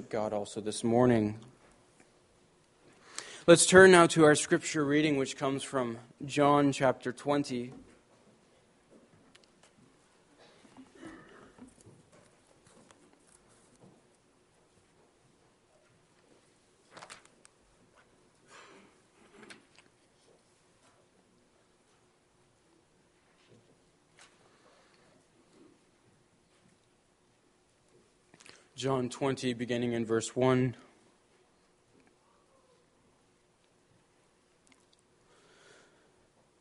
God also this morning. Let's turn now to our scripture reading, which comes from John chapter 20. John 20, beginning in verse 1.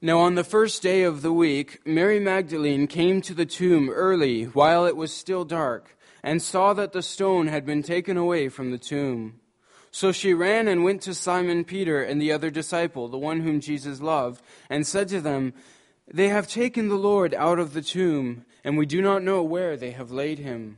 Now, on the first day of the week, Mary Magdalene came to the tomb early while it was still dark and saw that the stone had been taken away from the tomb. So she ran and went to Simon Peter and the other disciple, the one whom Jesus loved, and said to them, They have taken the Lord out of the tomb, and we do not know where they have laid him.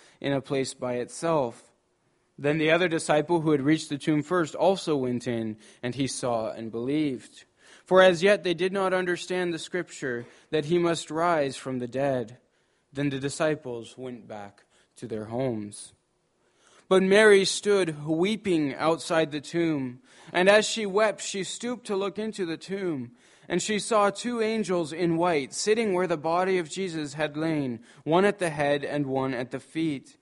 in a place by itself. Then the other disciple who had reached the tomb first also went in, and he saw and believed. For as yet they did not understand the scripture that he must rise from the dead. Then the disciples went back to their homes. But Mary stood weeping outside the tomb. And as she wept, she stooped to look into the tomb. And she saw two angels in white sitting where the body of Jesus had lain, one at the head and one at the feet.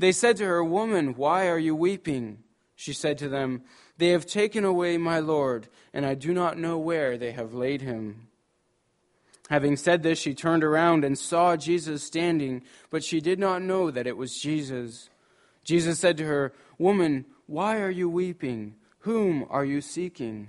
They said to her, Woman, why are you weeping? She said to them, They have taken away my Lord, and I do not know where they have laid him. Having said this, she turned around and saw Jesus standing, but she did not know that it was Jesus. Jesus said to her, Woman, why are you weeping? Whom are you seeking?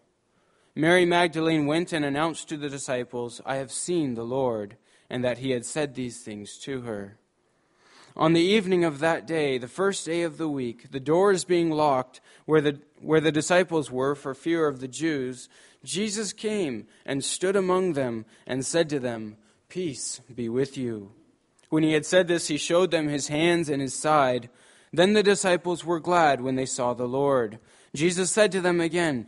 Mary Magdalene went and announced to the disciples, I have seen the Lord, and that he had said these things to her. On the evening of that day, the first day of the week, the doors being locked where the, where the disciples were for fear of the Jews, Jesus came and stood among them and said to them, Peace be with you. When he had said this, he showed them his hands and his side. Then the disciples were glad when they saw the Lord. Jesus said to them again,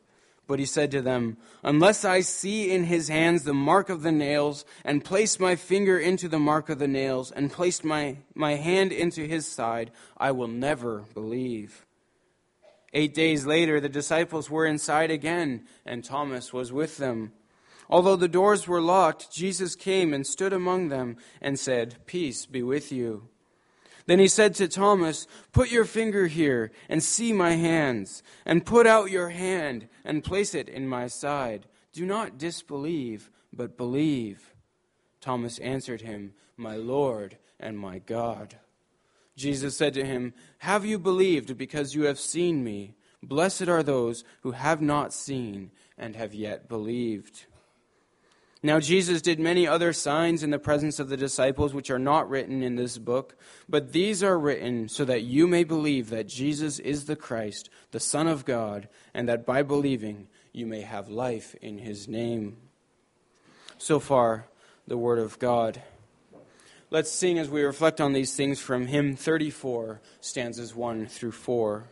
But he said to them, Unless I see in his hands the mark of the nails, and place my finger into the mark of the nails, and place my, my hand into his side, I will never believe. Eight days later, the disciples were inside again, and Thomas was with them. Although the doors were locked, Jesus came and stood among them and said, Peace be with you. Then he said to Thomas, Put your finger here and see my hands, and put out your hand and place it in my side. Do not disbelieve, but believe. Thomas answered him, My Lord and my God. Jesus said to him, Have you believed because you have seen me? Blessed are those who have not seen and have yet believed. Now, Jesus did many other signs in the presence of the disciples, which are not written in this book, but these are written so that you may believe that Jesus is the Christ, the Son of God, and that by believing you may have life in his name. So far, the Word of God. Let's sing as we reflect on these things from hymn 34, stanzas 1 through 4.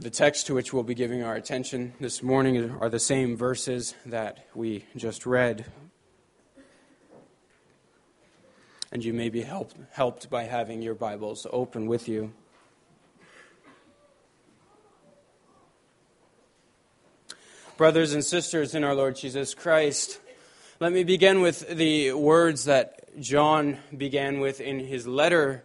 The text to which we'll be giving our attention this morning are the same verses that we just read. And you may be helped, helped by having your Bibles open with you. Brothers and sisters in our Lord Jesus Christ, let me begin with the words that John began with in his letter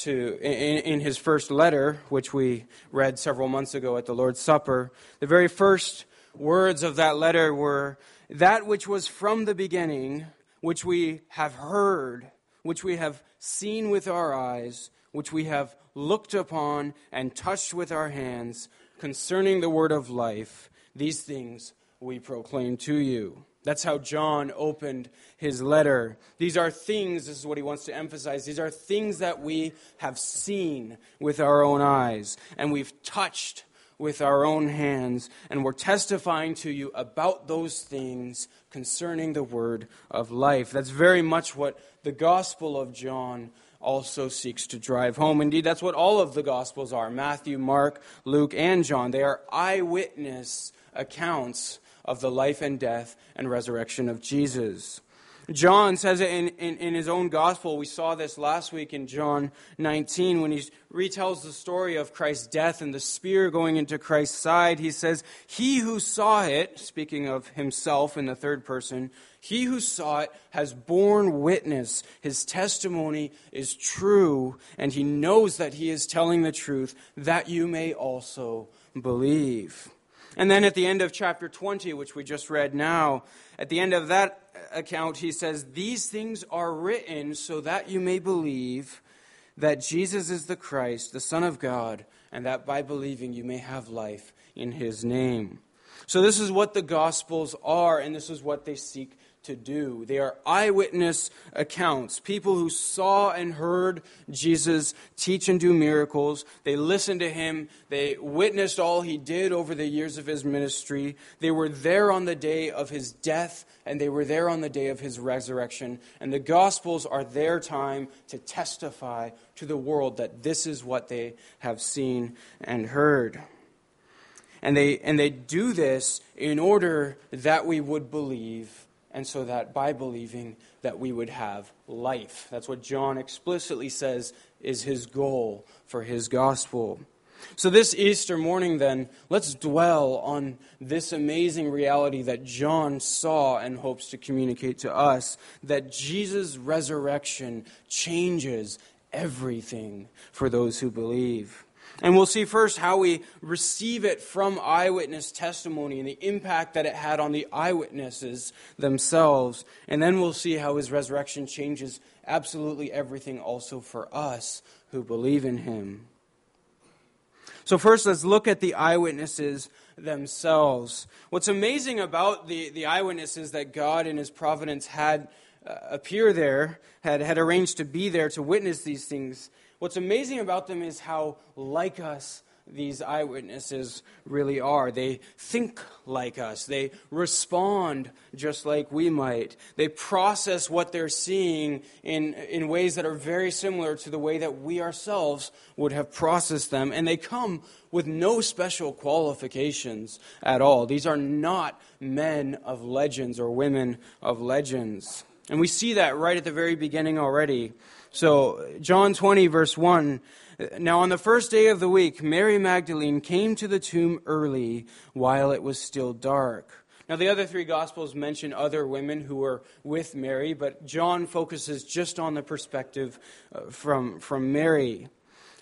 to in, in, his first letter, which we read several months ago at the Lord's Supper, the very first words of that letter were that which was from the beginning, which we have heard, which we have seen with our eyes, which we have looked upon and touched with our hands, concerning the word of life. These things we proclaim to you. That's how John opened his letter. These are things, this is what he wants to emphasize, these are things that we have seen with our own eyes and we've touched with our own hands, and we're testifying to you about those things concerning the word of life. That's very much what the Gospel of John also seeks to drive home. Indeed, that's what all of the Gospels are Matthew, Mark, Luke, and John. They are eyewitness accounts of the life and death and resurrection of Jesus. John says it in, in, in, his own gospel. We saw this last week in John 19 when he retells the story of Christ's death and the spear going into Christ's side. He says, He who saw it, speaking of himself in the third person, he who saw it has borne witness. His testimony is true, and he knows that he is telling the truth, that you may also believe. And then at the end of chapter 20, which we just read now, at the end of that account, he says, These things are written so that you may believe that Jesus is the Christ, the Son of God, and that by believing you may have life in his name. So, this is what the Gospels are, and this is what they seek to do. They are eyewitness accounts, people who saw and heard Jesus teach and do miracles. They listened to him, they witnessed all he did over the years of his ministry. They were there on the day of his death, and they were there on the day of his resurrection. And the Gospels are their time to testify to the world that this is what they have seen and heard. And they, and they do this in order that we would believe and so that by believing that we would have life. That's what John explicitly says is his goal for his gospel. So, this Easter morning, then, let's dwell on this amazing reality that John saw and hopes to communicate to us that Jesus' resurrection changes everything for those who believe. And we'll see first how we receive it from eyewitness testimony and the impact that it had on the eyewitnesses themselves. And then we'll see how his resurrection changes absolutely everything also for us who believe in him. So, first, let's look at the eyewitnesses themselves. What's amazing about the, the eyewitnesses that God in his providence had uh, appear there, had, had arranged to be there to witness these things, What's amazing about them is how like us these eyewitnesses really are. They think like us. They respond just like we might. They process what they're seeing in, in ways that are very similar to the way that we ourselves would have processed them. And they come with no special qualifications at all. These are not men of legends or women of legends. And we see that right at the very beginning already. So, John 20, verse 1. Now, on the first day of the week, Mary Magdalene came to the tomb early while it was still dark. Now, the other three Gospels mention other women who were with Mary, but John focuses just on the perspective uh, from, from Mary.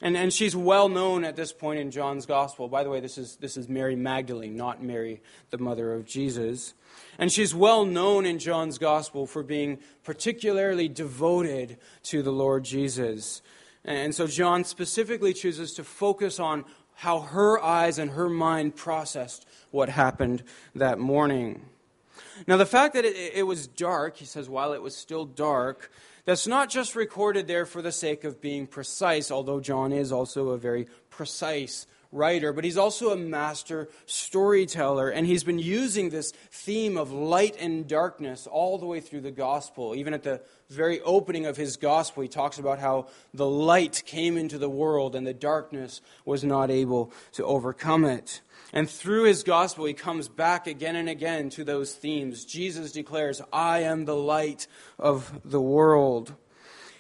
And, and she's well known at this point in John's Gospel. By the way, this is, this is Mary Magdalene, not Mary, the mother of Jesus. And she's well known in John's gospel for being particularly devoted to the Lord Jesus. And so John specifically chooses to focus on how her eyes and her mind processed what happened that morning. Now, the fact that it, it, was dark, he says, while it was still dark, that's not just recorded there for the sake of being precise, although John is also a very precise writer, but he's also a master storyteller. And he's been using this theme of light and darkness all the way through the gospel. Even at the very opening of his gospel, he talks about how the light came into the world and the darkness was not able to overcome it. And through his gospel, he comes back again and again to those themes. Jesus declares, I am the light of the world.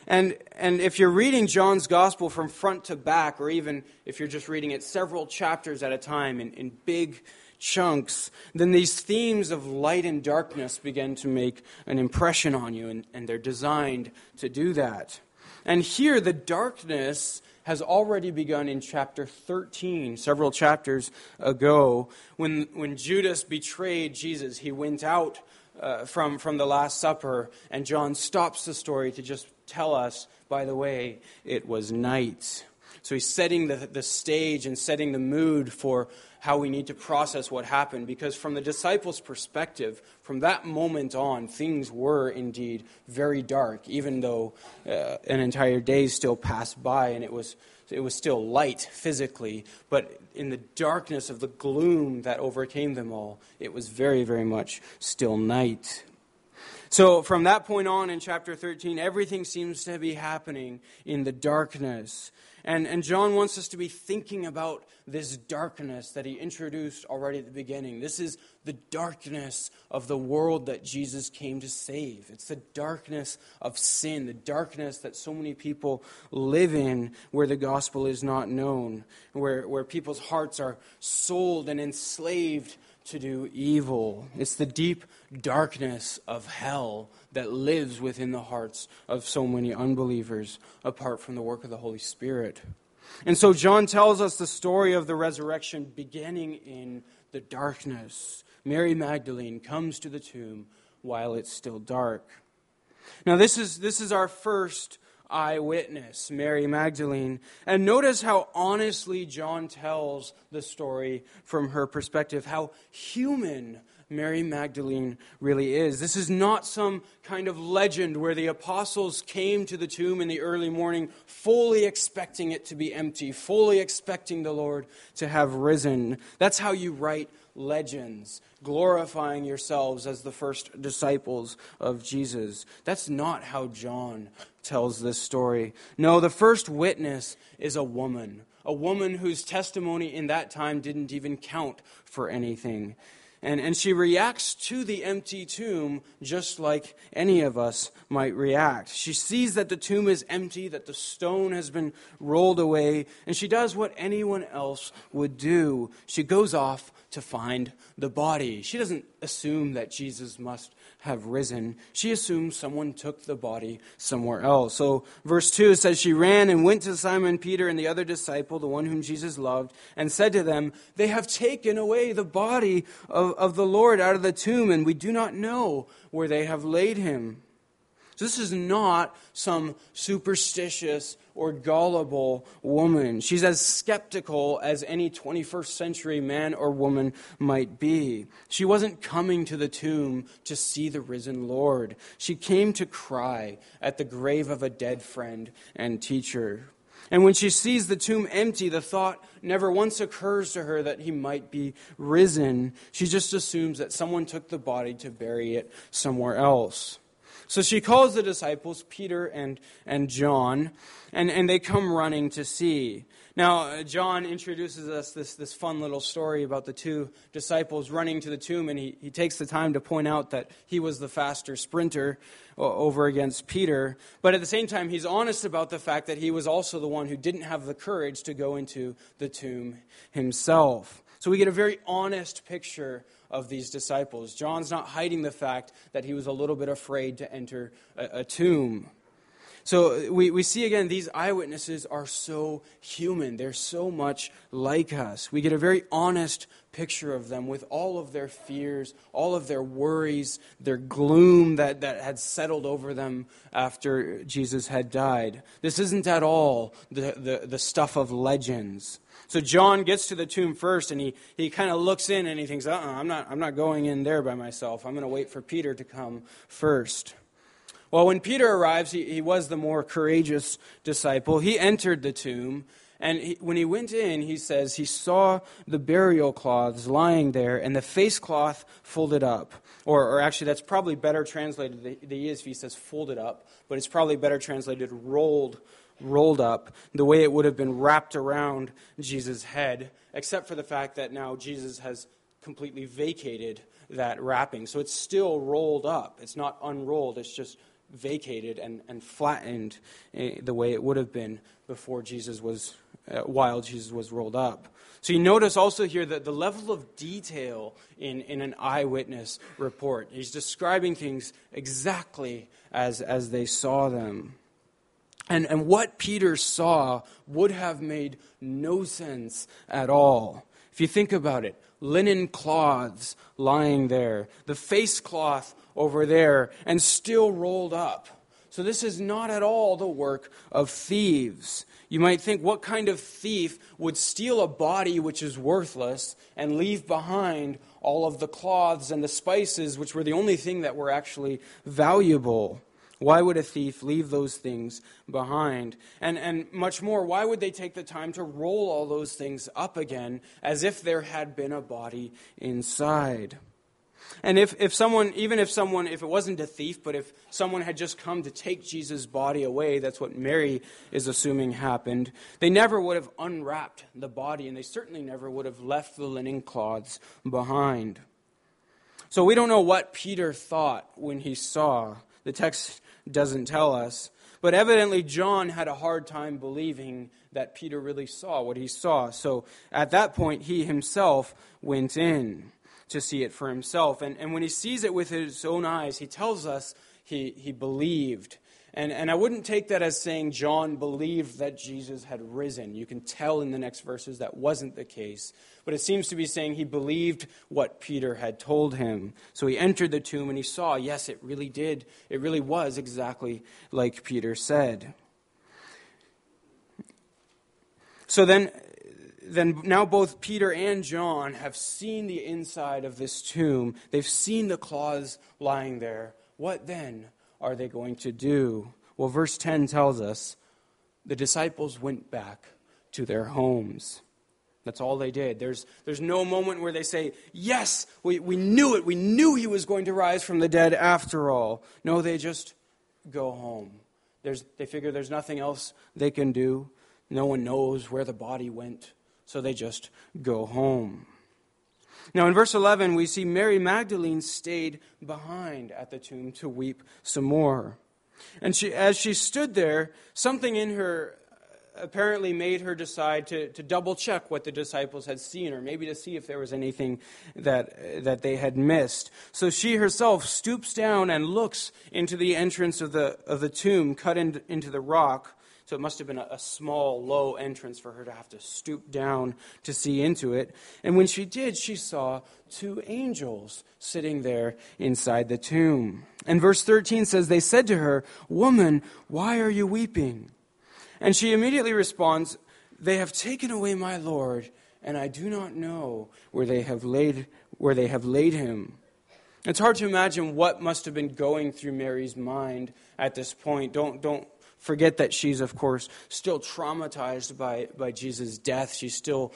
And, and if you're reading John's gospel from front to back, or even if you're just reading it several chapters at a time in, in big chunks, then these themes of light and darkness begin to make an impression on you, and, and they're designed to do that. And here, the darkness has already begun in chapter 13, several chapters ago, when, when Judas betrayed Jesus. He went out uh, from, from the Last Supper, and John stops the story to just tell us, by the way, it was night. So he's setting the, the stage and setting the mood for how we need to process what happened. Because from the disciples' perspective, from that moment on, things were indeed very dark, even though uh, an entire day still passed by and it was, it was still light physically. But in the darkness of the gloom that overcame them all, it was very, very much still night. So, from that point on in chapter 13, everything seems to be happening in the darkness. And, and John wants us to be thinking about this darkness that he introduced already at the beginning. This is the darkness of the world that Jesus came to save. It's the darkness of sin, the darkness that so many people live in where the gospel is not known, where, where people's hearts are sold and enslaved to do evil. It's the deep darkness of hell that lives within the hearts of so many unbelievers apart from the work of the Holy Spirit. And so John tells us the story of the resurrection beginning in the darkness. Mary Magdalene comes to the tomb while it's still dark. Now, this is, this is our first eyewitness, Mary Magdalene. And notice how honestly John tells the story from her perspective, how human Mary Magdalene really is. This is not some kind of legend where the apostles came to the tomb in the early morning fully expecting it to be empty, fully expecting the Lord to have risen. That's how you write legends, glorifying yourselves as the first disciples of Jesus. That's not how John tells this story. No, the first witness is a woman, a woman whose testimony in that time didn't even count for anything. And, and she reacts to the empty tomb just like any of us might react. She sees that the tomb is empty, that the stone has been rolled away, and she does what anyone else would do. She goes off to find the body. She doesn't assume that Jesus must have risen. She assumes someone took the body somewhere else. So, verse 2 says, She ran and went to Simon Peter and the other disciple, the one whom Jesus loved, and said to them, They have taken away the body of, of the Lord out of the tomb, and we do not know where they have laid him. So this is not some superstitious or gullible woman. She's as skeptical as any 21st century man or woman might be. She wasn't coming to the tomb to see the risen Lord. She came to cry at the grave of a dead friend and teacher. And when she sees the tomb empty, the thought never once occurs to her that he might be risen. She just assumes that someone took the body to bury it somewhere else. So she calls the disciples, Peter and, and John, and, and they come running to see. Now, uh, John introduces us this, this fun little story about the two disciples running to the tomb, and he, he takes the time to point out that he was the faster sprinter over against Peter. But at the same time, he's honest about the fact that he was also the one who didn't have the courage to go into the tomb himself. So we get a very honest picture of these disciples. John's not hiding the fact that he was a little bit afraid to enter a, a tomb. So we, we see again, these eyewitnesses are so human. They're so much like us. We get a very honest picture of them with all of their fears, all of their worries, their gloom that, that had settled over them after Jesus had died. This isn't at all the, the, the stuff of legends. So John gets to the tomb first and he, he kind of looks in and he thinks, uh uh-uh, I'm, not, I'm not going in there by myself. I'm going to wait for Peter to come first. Well, when Peter arrives, he, he was the more courageous disciple. He entered the tomb. And he, when he went in, he says he saw the burial cloths lying there and the face cloth folded up. Or, or actually, that's probably better translated. The, the ESV says folded up, but it's probably better translated rolled rolled up, the way it would have been wrapped around Jesus' head, except for the fact that now Jesus has completely vacated that wrapping. So it's still rolled up. It's not unrolled, it's just vacated and, and flattened eh, the way it would have been before Jesus was, uh, while Jesus was rolled up. So you notice also here that the level of detail in, in an eyewitness report. He's describing things exactly as, as they saw them. And, and what Peter saw would have made no sense at all. If you think about it, linen cloths lying there, the face cloth over there, and still rolled up. So, this is not at all the work of thieves. You might think, what kind of thief would steal a body which is worthless and leave behind all of the cloths and the spices, which were the only thing that were actually valuable? Why would a thief leave those things behind? And, and much more, why would they take the time to roll all those things up again as if there had been a body inside? And if, if someone, even if someone, if it wasn't a thief, but if someone had just come to take Jesus' body away, that's what Mary is assuming happened, they never would have unwrapped the body, and they certainly never would have left the linen cloths behind. So we don't know what Peter thought when he saw. The text doesn't tell us. But evidently, John had a hard time believing that Peter really saw what he saw. So at that point, he himself went in to see it for himself. And, and when he sees it with his own eyes, he tells us he, he believed. And, and I wouldn't take that as saying John believed that Jesus had risen. You can tell in the next verses that wasn't the case. But it seems to be saying he believed what Peter had told him. So he entered the tomb and he saw, yes, it really did. It really was exactly like Peter said. So then then now both Peter and John have seen the inside of this tomb. They've seen the claws lying there. What then are they going to do? Well, verse 10 tells us the disciples went back to their homes. That's all they did. There's, there's no moment where they say, Yes, we, we knew it. We knew he was going to rise from the dead after all. No, they just go home. There's, they figure there's nothing else they can do. No one knows where the body went, so they just go home. Now, in verse 11, we see Mary Magdalene stayed behind at the tomb to weep some more. And she, as she stood there, something in her uh, apparently made her decide to, to double check what the disciples had seen, or maybe to see if there was anything that, that they had missed. So she herself stoops down and looks into the entrance of the, of the tomb cut in, into the rock. So it must have been a, a small, low entrance for her to have to stoop down to see into it. And when she did, she saw two angels sitting there inside the tomb. And verse 13 says, They said to her, Woman, why are you weeping? And she immediately responds, They have taken away my Lord, and I do not know where they have laid, where they have laid him. It's hard to imagine what must have been going through Mary's mind at this point. Don't, don't forget that she's, of course, still traumatized by, by Jesus' death. She's still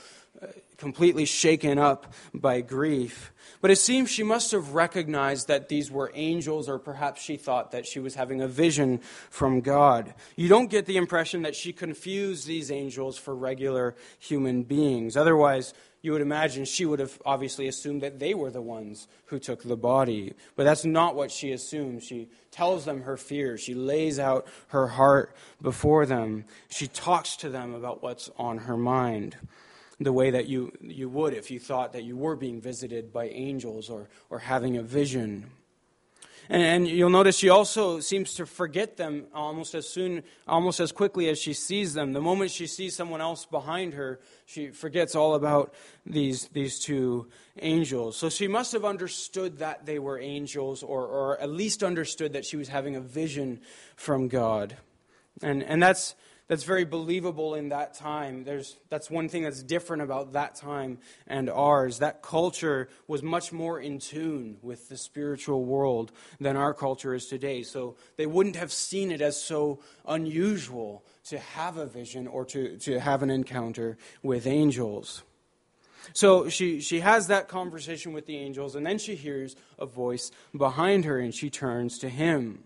completely shaken up by grief. But it seems she must have recognized that these were angels, or perhaps she thought that she was having a vision from God. You don't get the impression that she confused these angels for regular human beings. Otherwise, you would imagine she would have obviously assumed that they were the ones who took the body. But that's not what she assumes. She tells them her fears. She lays out her heart before them. She talks to them about what's on her mind the way that you, you would if you thought that you were being visited by angels or, or having a vision. And, and you'll notice she also seems to forget them almost as soon, almost as quickly as she sees them. The moment she sees someone else behind her, she forgets all about these, these two angels. So she must have understood that they were angels, or, or at least understood that she was having a vision from God. And, and that's, that's very believable in that time. There's, that's one thing that's different about that time and ours. That culture was much more in tune with the spiritual world than our culture is today. So they wouldn't have seen it as so unusual to have a vision or to, to have an encounter with angels. So she, she has that conversation with the angels, and then she hears a voice behind her, and she turns to him.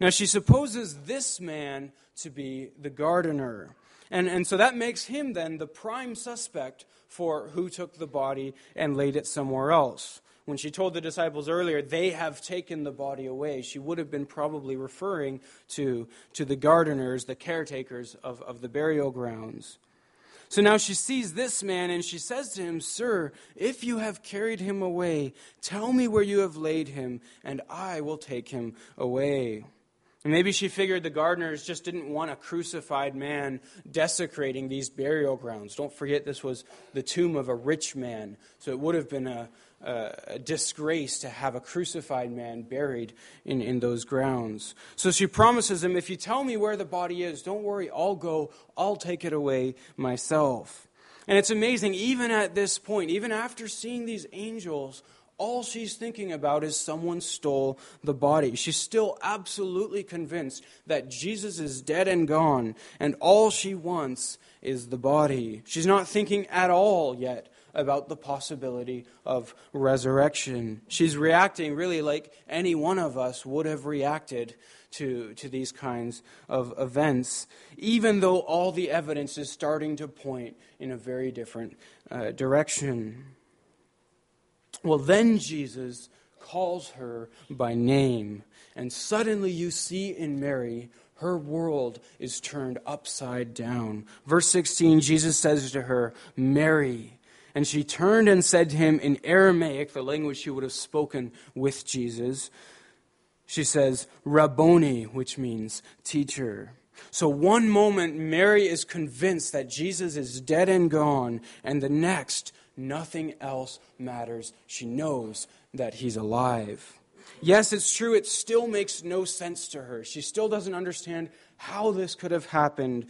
Now, she supposes this man to be the gardener. And, and so that makes him then the prime suspect for who took the body and laid it somewhere else. When she told the disciples earlier, they have taken the body away, she would have been probably referring to, to the gardeners, the caretakers of, of the burial grounds. So now she sees this man and she says to him, Sir, if you have carried him away, tell me where you have laid him, and I will take him away. Maybe she figured the gardeners just didn't want a crucified man desecrating these burial grounds. Don't forget, this was the tomb of a rich man, so it would have been a, a, a disgrace to have a crucified man buried in, in those grounds. So she promises him, If you tell me where the body is, don't worry, I'll go, I'll take it away myself. And it's amazing, even at this point, even after seeing these angels, all she's thinking about is someone stole the body. She's still absolutely convinced that Jesus is dead and gone, and all she wants is the body. She's not thinking at all yet about the possibility of resurrection. She's reacting really like any one of us would have reacted to, to these kinds of events, even though all the evidence is starting to point in a very different uh, direction. Well, then Jesus calls her by name, and suddenly you see in Mary her world is turned upside down. Verse 16, Jesus says to her, Mary. And she turned and said to him in Aramaic, the language she would have spoken with Jesus, she says, Rabboni, which means teacher. So, one moment, Mary is convinced that Jesus is dead and gone, and the next, Nothing else matters. She knows that he's alive. Yes, it's true, it still makes no sense to her. She still doesn't understand how this could have happened.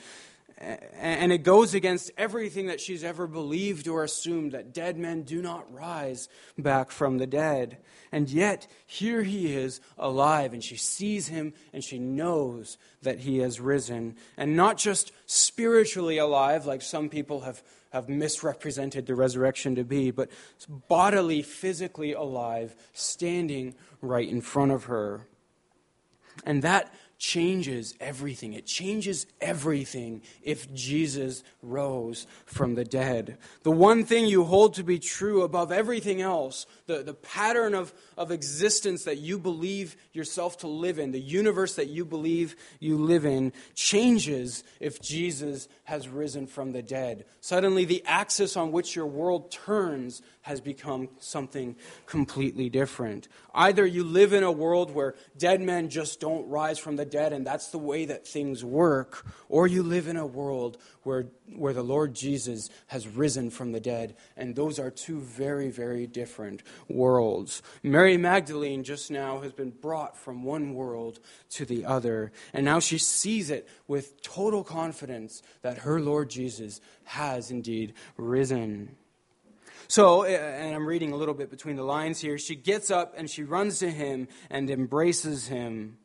and it goes against everything that she's ever believed or assumed that dead men do not rise back from the dead. And yet, here he is alive, and she sees him and she knows that he has risen. And not just spiritually alive, like some people have, have misrepresented the resurrection to be, but bodily, physically alive, standing right in front of her. And that changes everything. It changes everything if Jesus rose from the dead. The one thing you hold to be true above everything else, the, the pattern of, of existence that you believe yourself to live in, the universe that you believe you live in, changes if Jesus has risen from the dead. Suddenly, the axis on which your world turns has become something completely different. Either you live in a world where dead men just don't rise from the dead and that's the way that things work, or you live in a world where, where the Lord Jesus has risen from the dead. And those are two very, very different worlds. Mary Magdalene just now has been brought from one world to the other. And now she sees it with total confidence that her Lord Jesus has indeed risen. So, uh, and I'm reading a little bit between the lines here, she gets up and she runs to him and embraces him.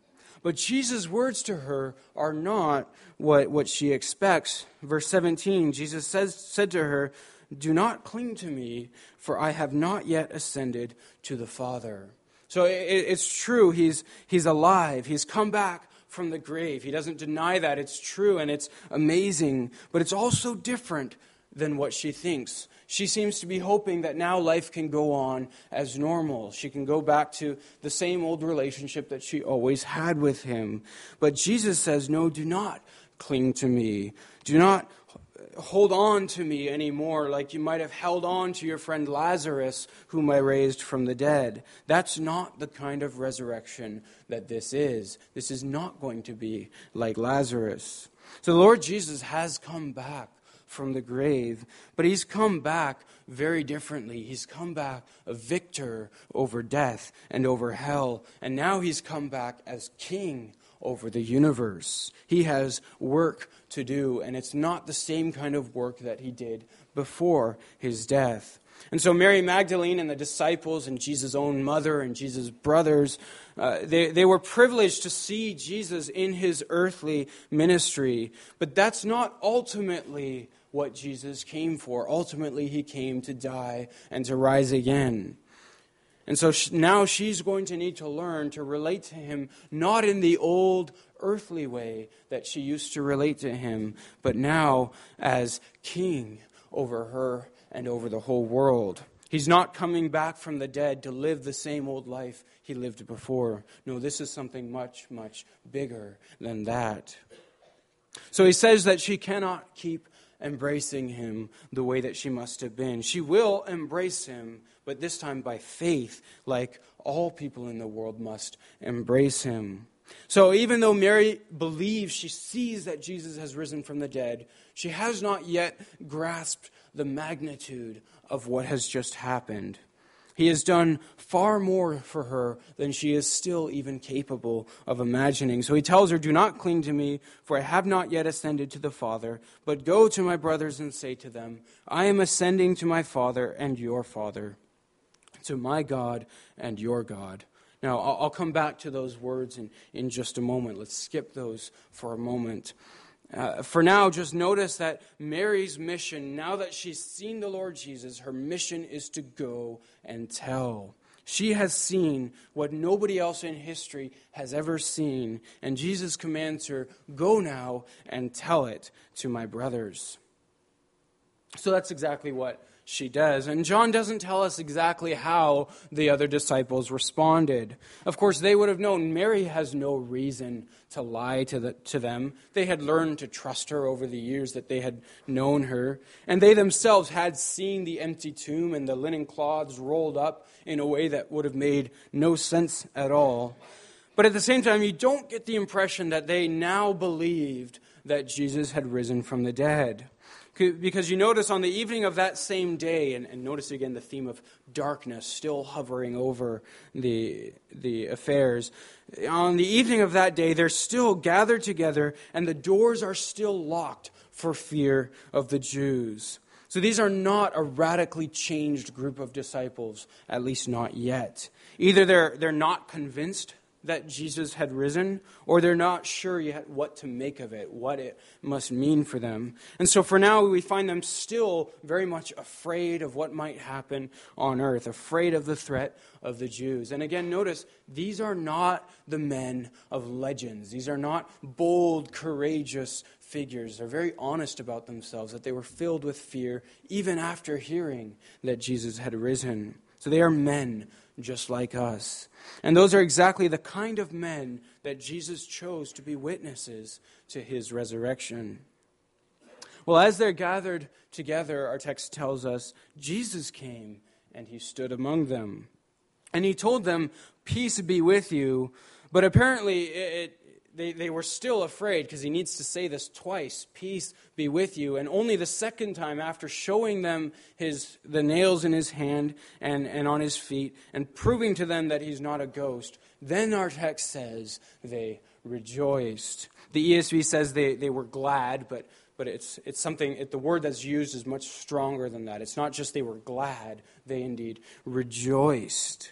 But Jesus' words to her are not what, what she expects. Verse 17, Jesus says, said to her, Do not cling to me, for I have not yet ascended to the Father. So it, it's true, he's, he's alive. He's come back from the grave. He doesn't deny that. It's true and it's amazing. But it's also different than what she thinks. She seems to be hoping that now life can go on as normal. She can go back to the same old relationship that she always had with him. But Jesus says, No, do not cling to me. Do not hold on to me anymore like you might have held on to your friend Lazarus, whom I raised from the dead. That's not the kind of resurrection that this is. This is not going to be like Lazarus. So the Lord Jesus has come back from the grave, but he's come back very differently. He's come back a victor over death and over hell, and now he's come back as king over the universe. He has work to do, and it's not the same kind of work that he did before his death. And so, Mary Magdalene and the disciples, and Jesus' own mother and Jesus' brothers, uh, they, they were privileged to see Jesus in his earthly ministry. But that's not ultimately what Jesus came for. Ultimately, he came to die and to rise again. And so now she's going to need to learn to relate to him not in the old earthly way that she used to relate to him, but now as king over her and over the whole world. He's not coming back from the dead to live the same old life he lived before. No, this is something much, much bigger than that. So he says that she cannot keep embracing him the way that she must have been. She will embrace him, but this time by faith, like all people in the world must embrace him. So even though Mary believes, she sees that Jesus has risen from the dead, she has not yet grasped the magnitude of what has just happened. He has done far more for her than she is still even capable of imagining. So he tells her, Do not cling to me, for I have not yet ascended to the Father, but go to my brothers and say to them, I am ascending to my Father and your Father, to my God and your God. Now, I'll come back to those words in, in just a moment. Let's skip those for a moment. Uh, for now, just notice that Mary's mission, now that she's seen the Lord Jesus, her mission is to go and tell. She has seen what nobody else in history has ever seen, and Jesus commands her, Go now and tell it to my brothers. So that's exactly what she does. And John doesn't tell us exactly how the other disciples responded. Of course, they would have known Mary has no reason to lie to, the, to them. They had learned to trust her over the years that they had known her. And they themselves had seen the empty tomb and the linen cloths rolled up in a way that would have made no sense at all. But at the same time, you don't get the impression that they now believed that Jesus had risen from the dead. Because you notice on the evening of that same day, and, and, notice again the theme of darkness still hovering over the, the affairs. On the evening of that day, they're still gathered together, and the doors are still locked for fear of the Jews. So these are not a radically changed group of disciples, at least not yet. Either they're, they're not convinced that Jesus had risen, or they're not sure yet what to make of it, what it must mean for them. And so for now, we find them still very much afraid of what might happen on earth, afraid of the threat of the Jews. And again, notice these are not the men of legends, these are not bold, courageous figures. They're very honest about themselves, that they were filled with fear even after hearing that Jesus had risen. So they are men just like us. And those are exactly the kind of men that Jesus chose to be witnesses to his resurrection. Well, as they're gathered together, our text tells us Jesus came and he stood among them. And he told them, Peace be with you. But apparently, it, they, they were still afraid because he needs to say this twice peace be with you and only the second time after showing them his the nails in his hand and, and on his feet and proving to them that he's not a ghost then our text says they rejoiced the esv says they, they were glad but but it's, it's something, it, the word that's used is much stronger than that. It's not just they were glad, they indeed rejoiced.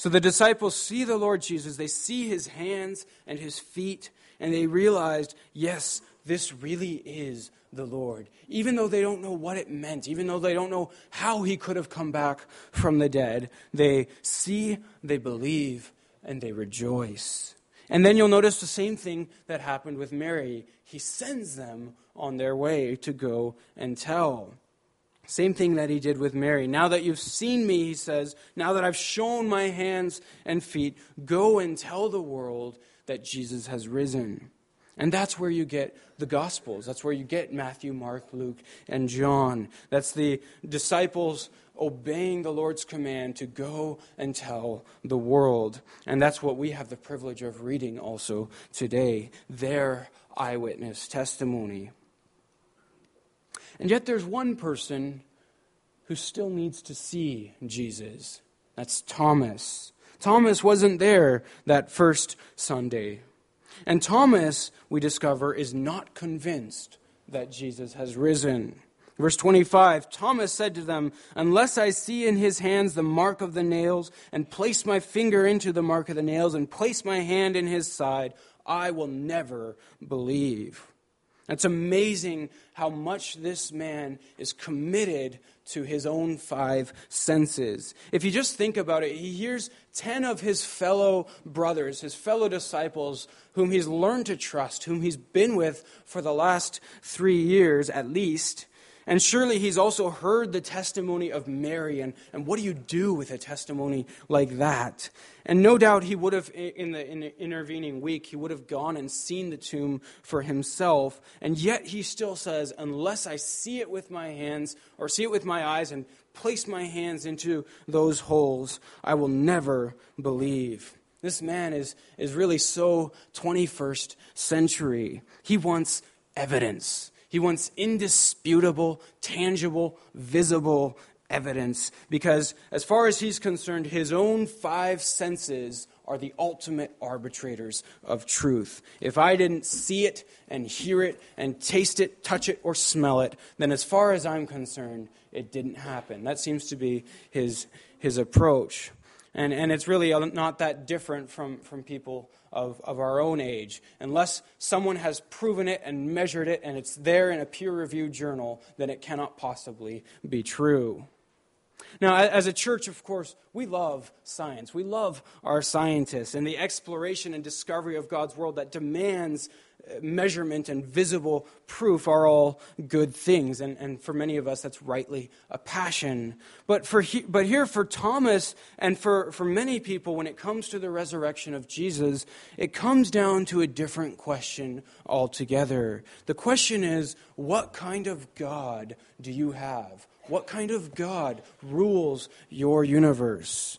So the disciples see the Lord Jesus, they see his hands and his feet, and they realized, yes, this really is the Lord. Even though they don't know what it meant, even though they don't know how he could have come back from the dead, they see, they believe, and they rejoice. And then you'll notice the same thing that happened with Mary. He sends them on their way to go and tell. Same thing that he did with Mary. Now that you've seen me, he says, now that I've shown my hands and feet, go and tell the world that Jesus has risen. And that's where you get the Gospels. That's where you get Matthew, Mark, Luke, and John. That's the disciples obeying the Lord's command to go and tell the world. And that's what we have the privilege of reading also today their eyewitness testimony. And yet there's one person who still needs to see Jesus. That's Thomas. Thomas wasn't there that first Sunday. And Thomas, we discover, is not convinced that Jesus has risen. Verse 25 Thomas said to them, Unless I see in his hands the mark of the nails, and place my finger into the mark of the nails, and place my hand in his side, I will never believe. It's amazing how much this man is committed to his own five senses. If you just think about it, he hears 10 of his fellow brothers, his fellow disciples, whom he's learned to trust, whom he's been with for the last three years at least, and surely he's also heard the testimony of Mary. And, and what do you do with a testimony like that? And no doubt he would have, in the, in the intervening week, he would have gone and seen the tomb for himself. And yet he still says, unless I see it with my hands or see it with my eyes and place my hands into those holes, I will never believe. This man is, is really so 21st century. He wants evidence. He wants indisputable, tangible, visible evidence because, as far as he's concerned, his own five senses are the ultimate arbitrators of truth. If I didn't see it and hear it and taste it, touch it, or smell it, then as far as I'm concerned, it didn't happen. That seems to be his, his approach. And, and it's really not that different from, from people of, of our own age. Unless someone has proven it and measured it and it's there in a peer reviewed journal, then it cannot possibly be true. Now, as a church, of course, we love science. We love our scientists and the exploration and discovery of God's world that demands measurement and visible proof are all good things. And, and for many of us, that's rightly a passion. But, for he, but here, for Thomas and for, for many people, when it comes to the resurrection of Jesus, it comes down to a different question altogether. The question is what kind of God do you have? What kind of God rules your universe?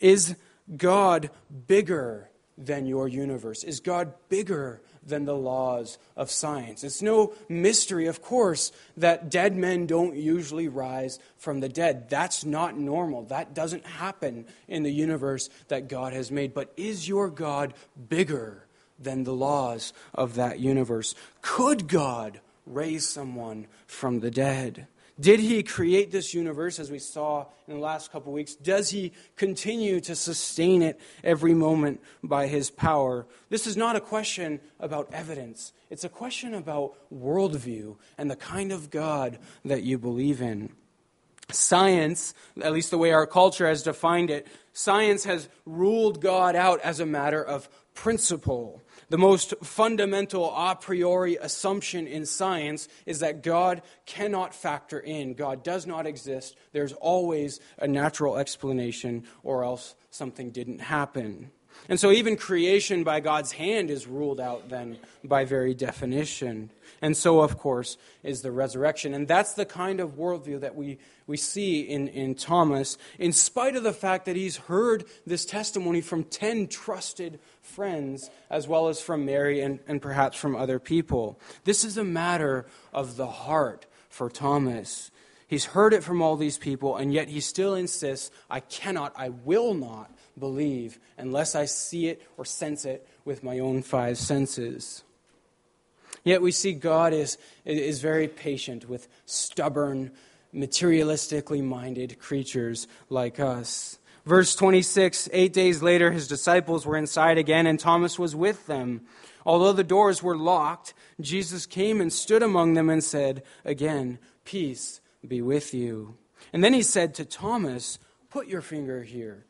Is God bigger than your universe? Is God bigger than the laws of science? It's no mystery, of course, that dead men don't usually rise from the dead. That's not normal. That doesn't happen in the universe that God has made. But is your God bigger than the laws of that universe? Could God raise someone from the dead? Did he create this universe as we saw in the last couple weeks? Does he continue to sustain it every moment by his power? This is not a question about evidence, it's a question about worldview and the kind of God that you believe in. Science, at least the way our culture has defined it, science has ruled God out as a matter of principle. The most fundamental a priori assumption in science is that God cannot factor in. God does not exist. There's always a natural explanation, or else something didn't happen. And so, even creation by God's hand is ruled out then by very definition. And so, of course, is the resurrection. And that's the kind of worldview that we, we see in, in Thomas, in spite of the fact that he's heard this testimony from 10 trusted friends, as well as from Mary and, and perhaps from other people. This is a matter of the heart for Thomas. He's heard it from all these people, and yet he still insists, I cannot, I will not believe unless I see it or sense it with my own five senses. Yet we see God is, is very patient with stubborn, materialistically minded creatures like us. Verse 26 Eight days later, his disciples were inside again, and Thomas was with them. Although the doors were locked, Jesus came and stood among them and said, Again, peace be with you. And then he said to Thomas, Put your finger here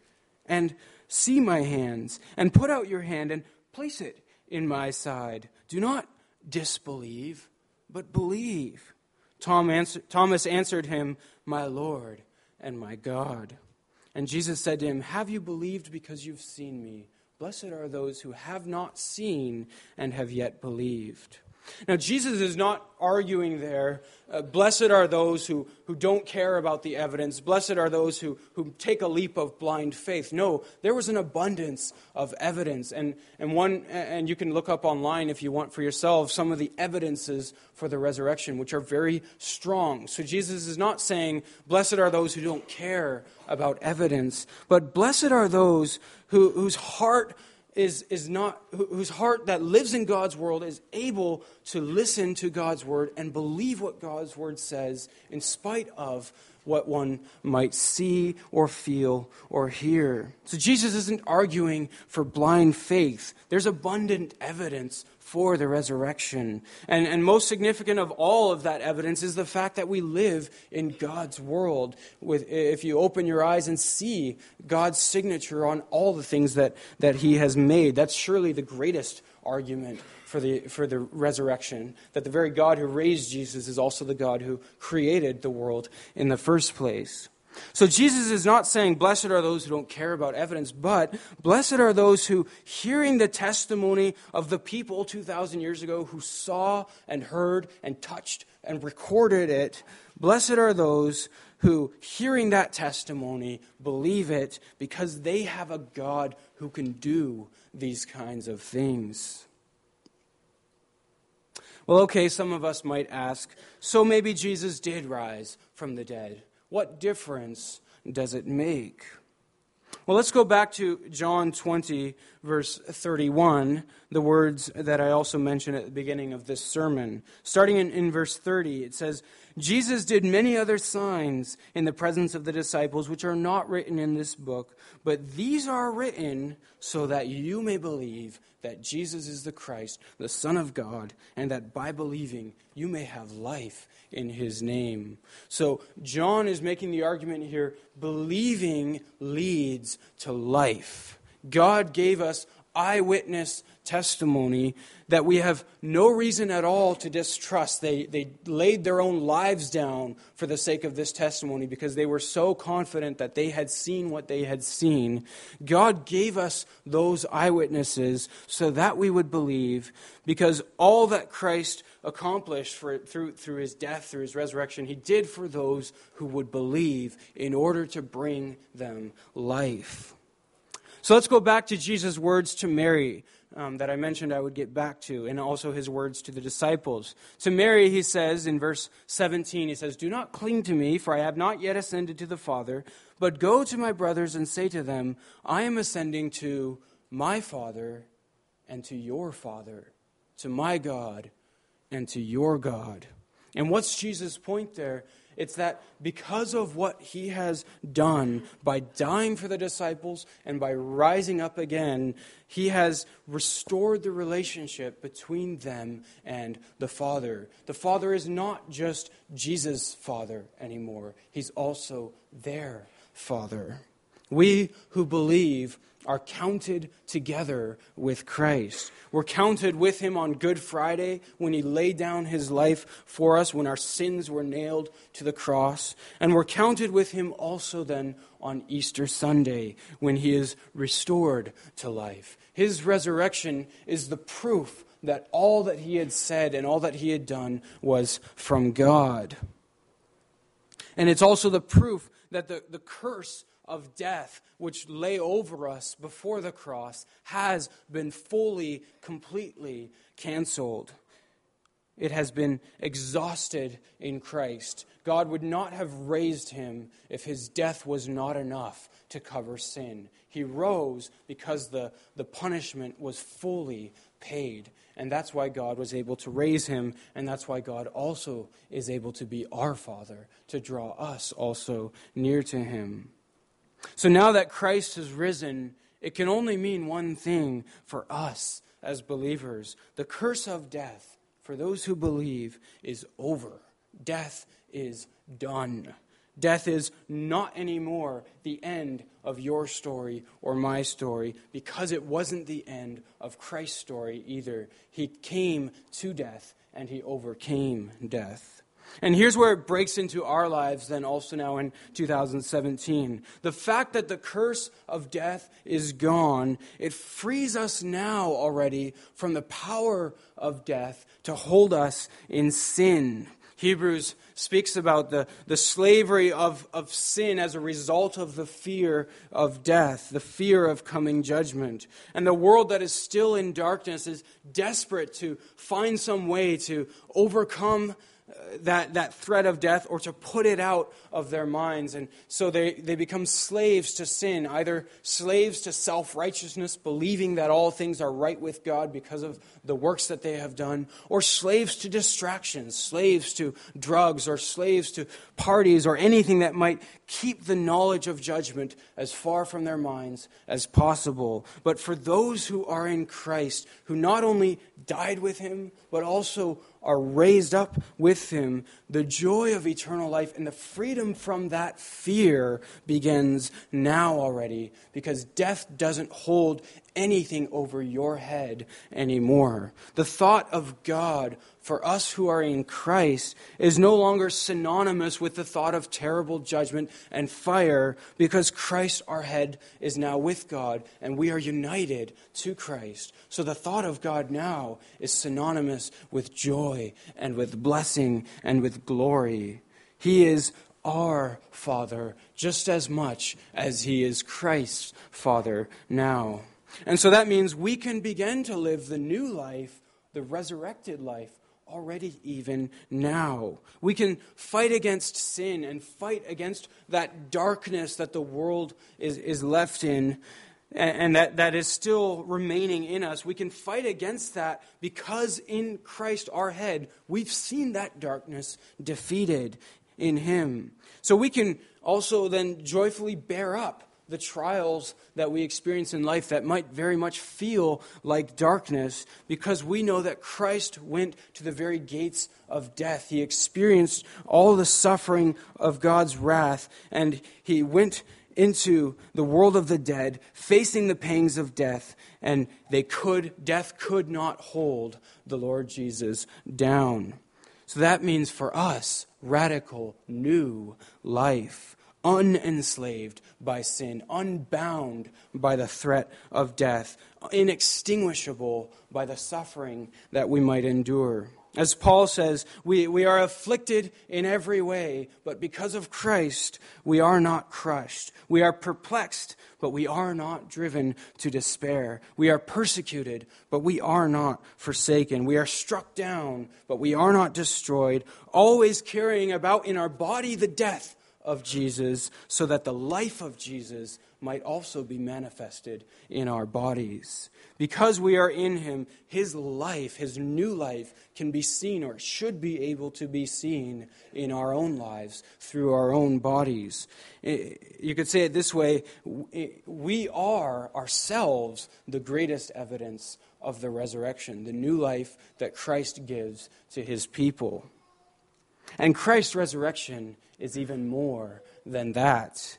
and see my hands, and put out your hand and place it in my side. Do not disbelieve, but believe. Tom answer, Thomas answered him, My Lord and my God. And Jesus said to him, Have you believed because you've seen me? Blessed are those who have not seen and have yet believed. Now, Jesus is not arguing there, uh, blessed are those who, who don't care about the evidence. Blessed are those who, who take a leap of blind faith. No, there was an abundance of evidence. And, and, one, and you can look up online if you want for yourself some of the evidences for the resurrection, which are very strong. So Jesus is not saying, blessed are those who don't care about evidence, but blessed are those who, whose heart is, is not, whose heart that lives in God's world is able to listen to God's word and believe what God's word says in spite of what one might see or feel or hear. So Jesus isn't arguing for blind faith. There's abundant evidence for the resurrection. And, and most significant of all of that evidence is the fact that we live in God's world. With, if you open your eyes and see God's signature on all the things that, that He has made, that's surely the greatest argument for the, for the resurrection. That the very God who raised Jesus is also the God who created the world in the first place. So Jesus is not saying, Blessed are those who don't care about evidence, but blessed are those who, hearing the testimony of the people 2,000 years ago who saw and heard and touched and recorded it, blessed are those who, hearing that testimony, believe it because they have a God who can do these kinds of things. Well, okay, some of us might ask so maybe Jesus did rise from the dead. What difference does it make? Well, let's go back to John 20, verse 31, the words that I also mentioned at the beginning of this sermon. Starting in, in verse 30, it says, Jesus did many other signs in the presence of the disciples, which are not written in this book, but these are written so that you may believe that Jesus is the Christ, the Son of God, and that by believing you may have life in his name. So, John is making the argument here believing leads to life. God gave us eyewitness testimony that we have no reason at all to distrust. They, they laid their own lives down for the sake of this testimony because they were so confident that they had seen what they had seen. God gave us those eyewitnesses so that we would believe because all that Christ accomplished for, through, through his death, through his resurrection, he did for those who would believe in order to bring them life. So let's go back to Jesus' words to Mary um, that I mentioned I would get back to, and also his words to the disciples. To Mary, he says in verse 17, he says, Do not cling to me, for I have not yet ascended to the Father, but go to my brothers and say to them, I am ascending to my Father and to your Father, to my God and to your God. And what's Jesus' point there? It's that because of what he has done by dying for the disciples and by rising up again, he has restored the relationship between them and the Father. The Father is not just Jesus' Father anymore, he's also their Father. We who believe are counted together with Christ. We're counted with him on Good Friday when he laid down his life for us, when our sins were nailed to the cross. And we're counted with him also then on Easter Sunday when he is restored to life. His resurrection is the proof that all that he had said and all that he had done was from God. And it's also the proof that the, the curse of death which lay over us before the cross has been fully, completely canceled. It has been exhausted in Christ. God would not have raised him if his death was not enough to cover sin. He rose because the, the punishment was fully paid. And that's why God was able to raise him, and that's why God also is able to be our Father, to draw us also near to him. So now that Christ has risen, it can only mean one thing for us as believers. The curse of death, for those who believe, is over. Death is done. Death is not anymore the end of your story or my story because it wasn't the end of Christ's story either. He came to death and he overcame death. And here's where it breaks into our lives, then also now in 2017. The fact that the curse of death is gone, it frees us now already from the power of death to hold us in sin. Hebrews speaks about the, the slavery of, of sin as a result of the fear of death, the fear of coming judgment. And the world that is still in darkness is desperate to find some way to overcome that, that threat of death or to put it out of their minds. And so they, they become slaves to sin, either slaves to self righteousness, believing that all things are right with God because of the works that they have done, or slaves to distractions, slaves to drugs, or slaves to parties, or anything that might keep the knowledge of judgment as far from their minds as possible. But for those who are in Christ, who not only died with him, but also are raised up with him, the joy of eternal life and the freedom from that fear begins now already because death doesn't hold anything over your head anymore. The thought of God for us who are in Christ is no longer synonymous with the thought of terrible judgment and fire because Christ, our head, is now with God and we are united to Christ. So the thought of God now is synonymous with joy and with blessing and with glory. He is our Father just as much as He is Christ's Father now. And so that means we can begin to live the new life, the resurrected life, already even now. We can fight against sin and fight against that darkness that the world is, is left in and that, that is still remaining in us. We can fight against that because in Christ, our head, we've seen that darkness defeated in Him. So we can also then joyfully bear up the trials that we experience in life that might very much feel like darkness because we know that Christ went to the very gates of death. He experienced all the suffering of God's wrath and he went into the world of the dead, facing the pangs of death, and they could death could not hold the Lord Jesus down. So that means for us radical new life unenslaved by sin, unbound by the threat of death, inextinguishable by the suffering that we might endure. As Paul says, we, we are afflicted in every way, but because of Christ, we are not crushed. We are perplexed, but we are not driven to despair. We are persecuted, but we are not forsaken. We are struck down, but we are not destroyed, always carrying about in our body the death of Jesus, so that the life of Jesus might also be manifested in our bodies. Because we are in him, his life, his new life, can be seen or should be able to be seen in our own lives through our own bodies. You could say it this way we are ourselves the greatest evidence of the resurrection, the new life that Christ gives to his people. And Christ's resurrection is even more than that.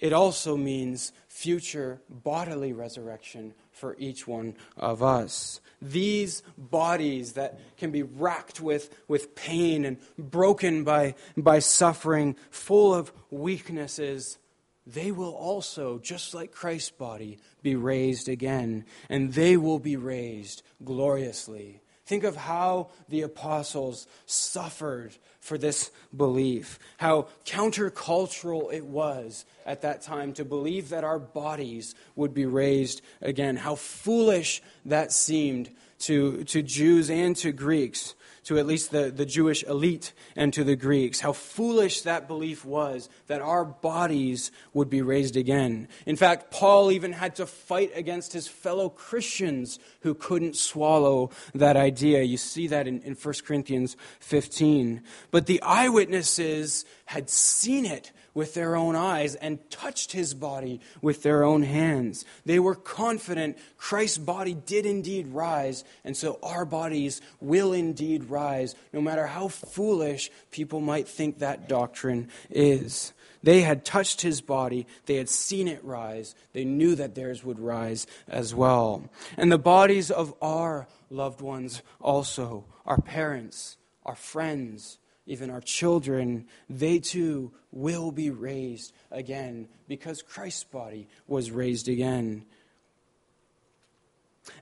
It also means future bodily resurrection for each one of us. These bodies that can be racked with, with pain and broken by, by suffering, full of weaknesses, they will also, just like Christ's body, be raised again, and they will be raised gloriously. Think of how the apostles suffered for this belief, how countercultural it was at that time to believe that our bodies would be raised again, how foolish that seemed to, to Jews and to Greeks to at least the, the Jewish elite and to the Greeks, how foolish that belief was that our bodies would be raised again. In fact, Paul even had to fight against his fellow Christians who couldn't swallow that idea. You see that in, in 1 Corinthians 15. But the eyewitnesses had seen it with their own eyes and touched his body with their own hands. They were confident Christ's body did indeed rise, and so our bodies will indeed rise, no matter how foolish people might think that doctrine is. They had touched his body, they had seen it rise, they knew that theirs would rise as well. And the bodies of our loved ones also, our parents, our friends, even our children, they too will be raised again because Christ's body was raised again.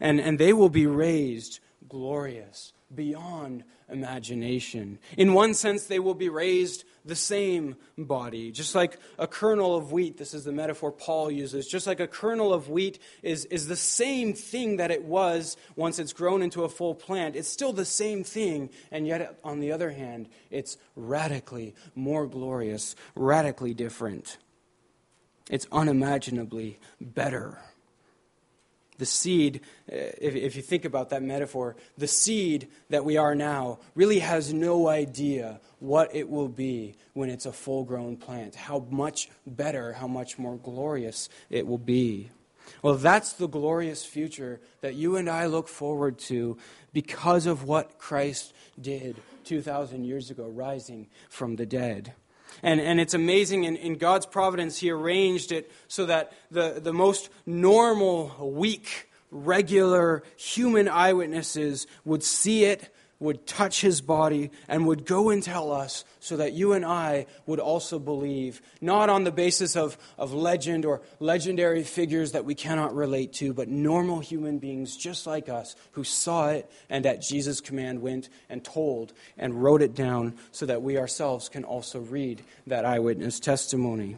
And, and they will be raised glorious beyond imagination. In one sense, they will be raised the same body. Just like a kernel of wheat, this is the metaphor Paul uses, just like a kernel of wheat is, is the same thing that it was once it's grown into a full plant. It's still the same thing, and yet, on the other hand, it's radically more glorious, radically different. It's unimaginably better. The seed, uh, if, if you think about that metaphor, the seed that we are now really has no idea what it will be when it's a full grown plant, how much better, how much more glorious it will be. Well, that's the glorious future that you and I look forward to because of what Christ did 2,000 years ago, rising from the dead. And, and it's amazing in, in God's providence, He arranged it so that the, the most normal, weak, regular human eyewitnesses would see it, would touch his body, and would go and tell us so that you and I would also believe, not on the basis of, of legend or legendary figures that we cannot relate to, but normal human beings just like us who saw it and at Jesus' command went and told and wrote it down so that we ourselves can also read that eyewitness testimony.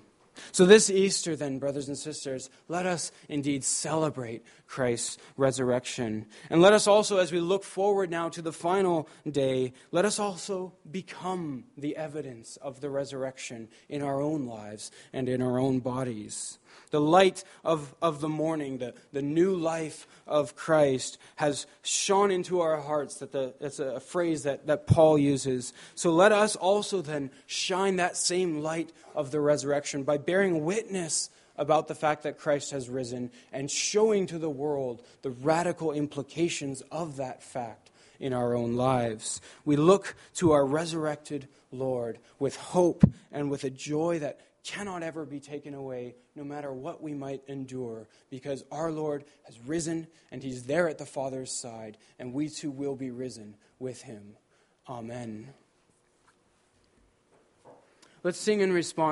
So, this Easter, then, brothers and sisters, let us indeed celebrate Christ's resurrection. And let us also, as we look forward now to the final day, let us also become the evidence of the resurrection in our own lives and in our own bodies. The light of, of the morning, the, the new life of Christ has shone into our hearts. That the, that's a phrase that, that Paul uses. So let us also then shine that same light of the resurrection by bearing witness about the fact that Christ has risen and showing to the world the radical implications of that fact in our own lives. We look to our resurrected Lord with hope and with a joy that cannot ever be taken away, no matter what we might endure, because our Lord has risen and He's there at the Father's side, and we too will be risen with Him. Amen. Let's sing in response.